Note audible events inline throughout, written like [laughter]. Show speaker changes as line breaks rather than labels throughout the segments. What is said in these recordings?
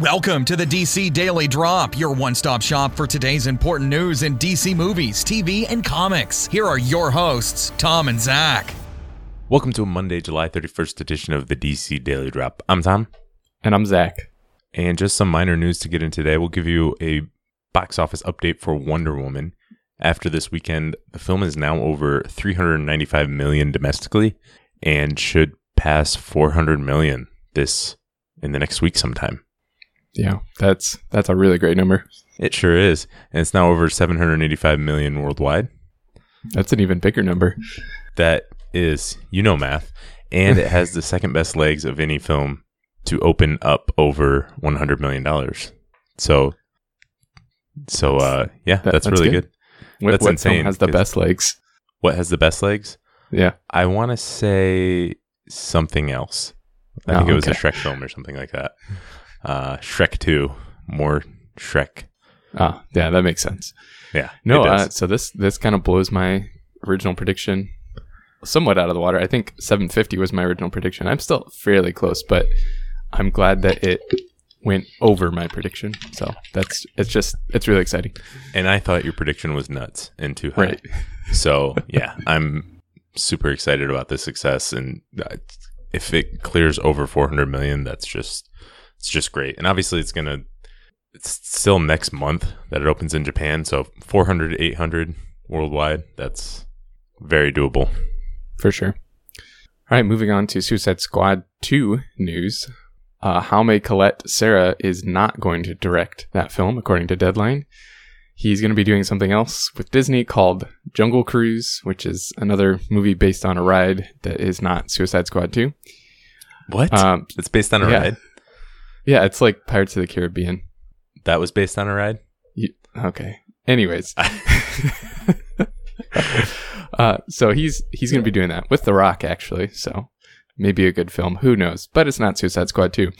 Welcome to the DC Daily Drop, your one stop shop for today's important news in DC movies, TV, and comics. Here are your hosts, Tom and Zach.
Welcome to a Monday, July 31st edition of the DC Daily Drop. I'm Tom.
And I'm Zach.
And just some minor news to get in today. We'll give you a box office update for Wonder Woman. After this weekend, the film is now over 395 million domestically and should pass 400 million this in the next week sometime.
Yeah, that's that's a really great number.
It sure is. And it's now over 785 million worldwide.
That's an even bigger number.
That is, you know math, and it has the second best legs of any film to open up over 100 million dollars. So so uh yeah,
That-
that's,
that's
really
good.
good.
What,
That's
what
insane,
has the best legs?
What has the best legs?
Yeah.
I want to say something else. I
Oh,
think it was a
okay.
Shrek film or something like that. Uh, Shrek 2, more Shrek.
Ah, yeah, that makes sense.
Yeah.
No, uh, so this this kind of blows my original prediction somewhat out of the water. I think 750 was my original prediction. I'm still fairly close, but I'm glad that it went over my prediction. So that's it's just it's really exciting.
and I thought your prediction was nuts and too high.
Right. [laughs]
So, yeah, I'm super excited about this success. And uh, if it clears over 400 million, that's just, it's just great. And obviously, it's going to, it's still next month that it opens in Japan. So 400 to 800 worldwide, that's very doable.
For sure. All right, moving on to Suicide Squad 2 news. Uh, Jaume Collet-Serra is not going to direct that film, according to Deadline. He's going to be doing something else with Disney called Jungle Cruise, which is another movie based on a ride that is not Suicide Squad 2.
What?
Um,
it's based on a
yeah.
ride?
Yeah, it's like Pirates of the Caribbean.
That was based on a ride?
You, okay. Anyways, [laughs] [laughs] uh, so he's he's going to be doing that with The Rock, actually. So maybe a good film. Who knows? But it's not Suicide Squad 2.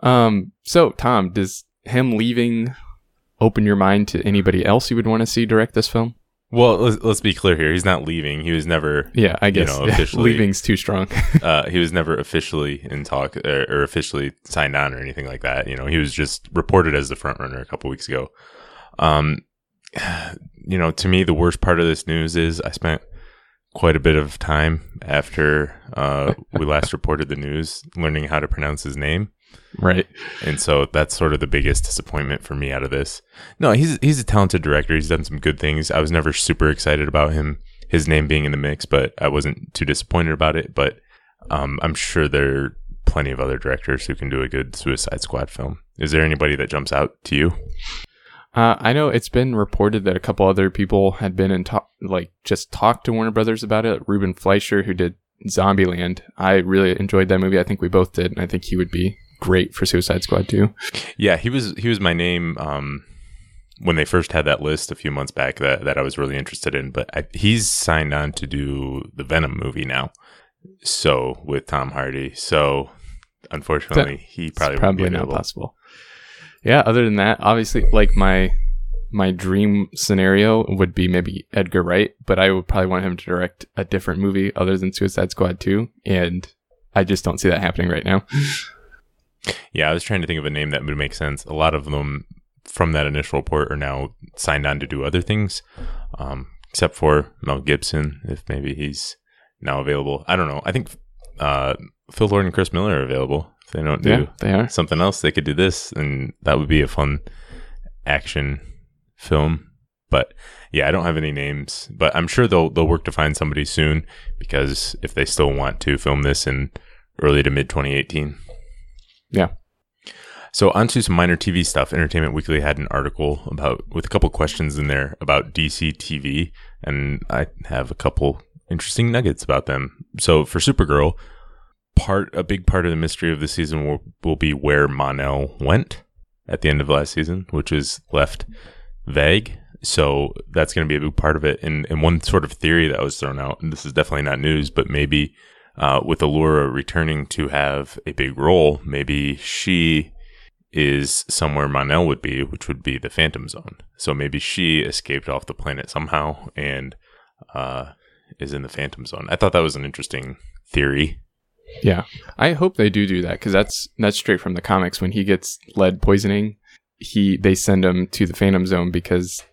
Um, so Tom, does him leaving open your mind to anybody else you would want to see direct this film?
Well, let's, let's be clear here. He's not leaving. He was never
Yeah, I guess
know, officially-
leaving's too strong. [laughs]
uh, he was never officially in talk or, or officially signed on or anything like that. You know, he was just reported as the front runner a couple weeks ago. Um, [sighs] you know, to me, the worst part of this news is I spent quite a bit of time after uh, we last [laughs] reported the news learning how to pronounce his name.
Right.
And so that's sort of the biggest disappointment for me out of this. No, he's he's a talented director. He's done some good things. I was never super excited about him, his name being in the mix, but I wasn't too disappointed about it. But um, I'm sure there are plenty of other directors who can do a good Suicide Squad film. Is there anybody that jumps out to you?
Uh, I know it's been reported that a couple other people had been in talk, like just talked to Warner Brothers about it. Ruben Fleischer, who did Zombieland, I really enjoyed that movie. I think we both did, and I think he would be great for Suicide Squad too.
Yeah, he was he was my name um, when they first had that list a few months back that, that I was really interested in. But I, he's signed on to do the Venom movie now, so with Tom Hardy. So unfortunately, he probably
It's
won't be
probably not possible. Yeah. Other than that, obviously, like my my dream scenario would be maybe Edgar Wright, but I would probably want him to direct a different movie other than Suicide Squad two, and I just don't see that happening right now. [laughs]
Yeah, I was trying to think of a name that would make sense. A lot of them from that initial report are now signed on to do other things, um, except for Mel Gibson, if maybe he's now available. I don't know. I think uh, Phil Lord and Chris Miller are available. If they don't do
Yeah, they are.
something else, they could do this, and that would be a fun action film. But yeah, I don't have any names, but I'm sure they'll they'll work to find somebody soon because if they still want to film this in early to mid 2018.
Yeah.
So onto some minor TV stuff. Entertainment Weekly had an article about with a couple questions in there about DC TV, and I have a couple interesting nuggets about them. So for Supergirl, part a big part of the mystery of the season will, will be where Mon-El went at the end of last season, which is left vague. So that's going to be a big part of it. And, and one sort of theory that was thrown out, and this is definitely not news, but maybe uh, with Alura returning to have a big role, maybe she is somewhere Mon-El would be, which would be the Phantom Zone. So maybe she escaped off the planet somehow and uh, is in the Phantom Zone. I thought that was an interesting theory.
Yeah, I hope they do do that because that's that's straight from the comics. When he gets lead poisoning, he they send him to the Phantom Zone because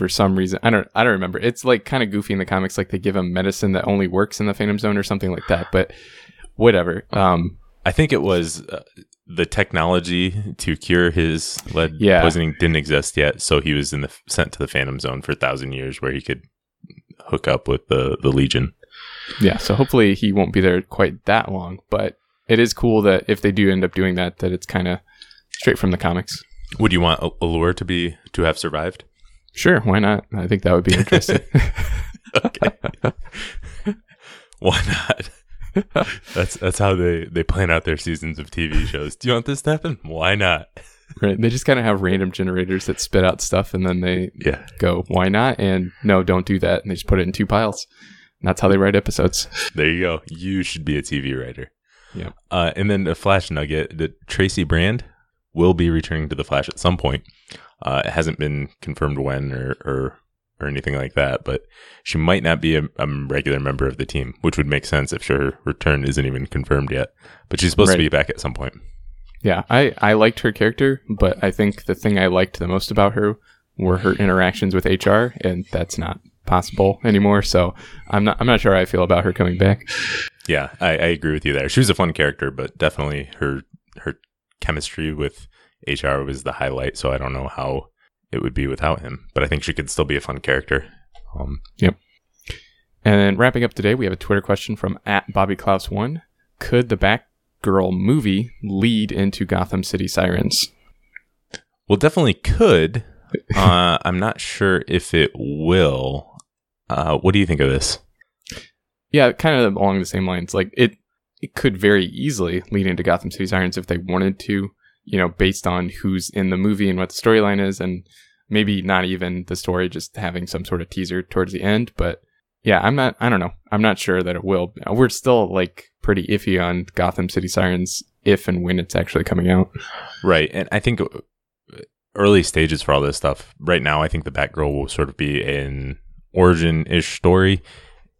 for some reason I don't I don't remember. It's like kind of goofy in the comics, like they give him medicine that only works in the Phantom Zone or something like that. But whatever. Um,
I think it was uh, the technology to cure his lead
Yeah.
poisoning didn't exist yet, so he was in the sent to the Phantom Zone for a thousand years, where he could hook up with the the Legion.
yeah, so hopefully he won't be there quite that long. But it is cool that if they do end up doing that, that it's kind of straight from the comics.
Would you want Alura to be to have survived?
Sure, why not? I think that would be interesting. [laughs]
Okay, why not? that's that's how they they plan out their seasons of TV shows. Do you want this to happen? Why not?
right? They just kind of have random generators that spit out stuff, and then they
Yeah,
go, "Why not?" and "No, don't do that," and they just put it in two piles. And that's how they write episodes.
there you go. You should be a TV writer.
Yep.
Uh, and then a Flash nugget that Tracy Brand will be returning to the Flash at some point. Uh, it hasn't been confirmed when or, or or anything like that, but she might not be a, a regular member of the team, which would make sense if her return isn't even confirmed yet. But she's supposed
Right.
to be back at some point.
Yeah, I I liked her character, but I think the thing I liked the most about her were her interactions with HR, and that's not possible anymore. So I'm not I'm not sure how I feel about her coming back.
Yeah, I, I agree with you there. She was a fun character, but definitely her her chemistry with HR was the highlight. So I don't know how it would be without him, but I think she could still be a fun character. Um, yep.
And then wrapping up today, we have a Twitter question from at Bobby Klaus one. Could the Batgirl movie lead into Gotham City Sirens?
well, definitely could. [laughs] uh, I'm not sure if it will. Uh, what do you think of this?
Yeah, kind of along the same lines. Like it, it could very easily lead into Gotham City Sirens if they wanted to. You know, based on who's in the movie and what the storyline is, and maybe not even the story, just having some sort of teaser towards the end. But yeah, I'm not. I don't know. I'm not sure that it will. We're still like pretty iffy on Gotham City Sirens if and when it's actually coming out.
Right, and I think uh, early stages for all this stuff. Right now, I think the Batgirl will sort of be an origin-ish story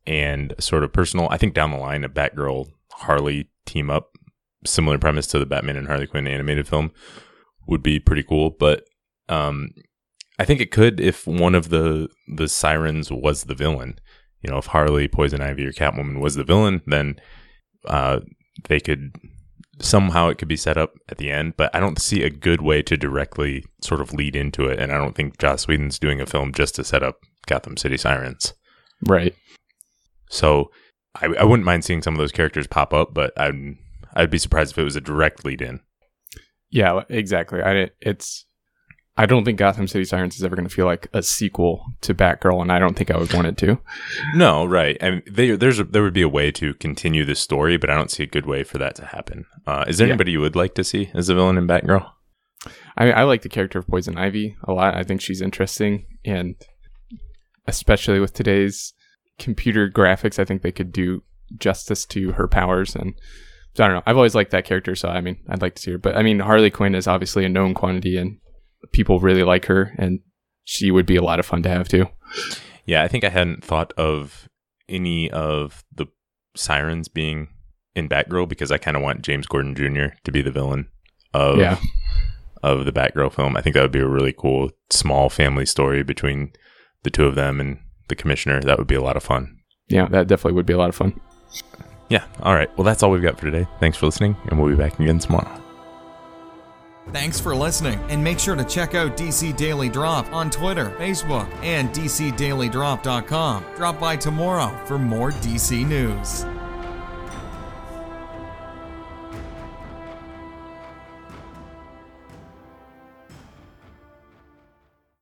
and sort of personal. I think down the line, a Batgirl Harley team up, similar premise to the Batman and Harley Quinn animated film, would be pretty cool. But um, I think it could if one of the the sirens was the villain. You know, if Harley, Poison Ivy, or Catwoman was the villain, then uh, they could somehow it could be set up at the end, but I don't see a good way to directly sort of lead into it. And I don't think Joss Whedon's doing a film just to set up Gotham City Sirens.
Right.
So I, I wouldn't mind seeing some of those characters pop up, but I'd I'd be surprised if it was a direct lead in.
Yeah. Exactly. I. It's. I don't think Gotham City Sirens is ever going to feel like a sequel to Batgirl, and I don't think I would want it to.
No, right. I mean, they, there's a, there would be a way to continue this story, but I don't see a good way for that to happen. Uh, is there
Yeah.
anybody you would like to see as a villain in Batgirl?
I mean, I like the character of Poison Ivy a lot. I think she's interesting, and especially with today's computer graphics, I think they could do justice to her powers. And so I don't know. I've always liked that character, so I mean, I'd like to see her. But I mean, Harley Quinn is obviously a known quantity, and people really like her, and she would be a lot of fun to have too.
Yeah, I think I hadn't thought of any of the sirens being in Batgirl because I kind of want James Gordon Jr. to be the villain of
Yeah.
of the Batgirl film. I think that would be a really cool small family story between the two of them and the commissioner. That would be a lot of fun.
Yeah, that definitely would be a lot of fun.
Yeah. All right. Well, that's all we've got for today. Thanks for listening, and we'll be back again tomorrow.
Thanks for listening, and make sure to check out DC Daily Drop on Twitter, Facebook, and DCDailyDrop.com. Drop by tomorrow for more DC news.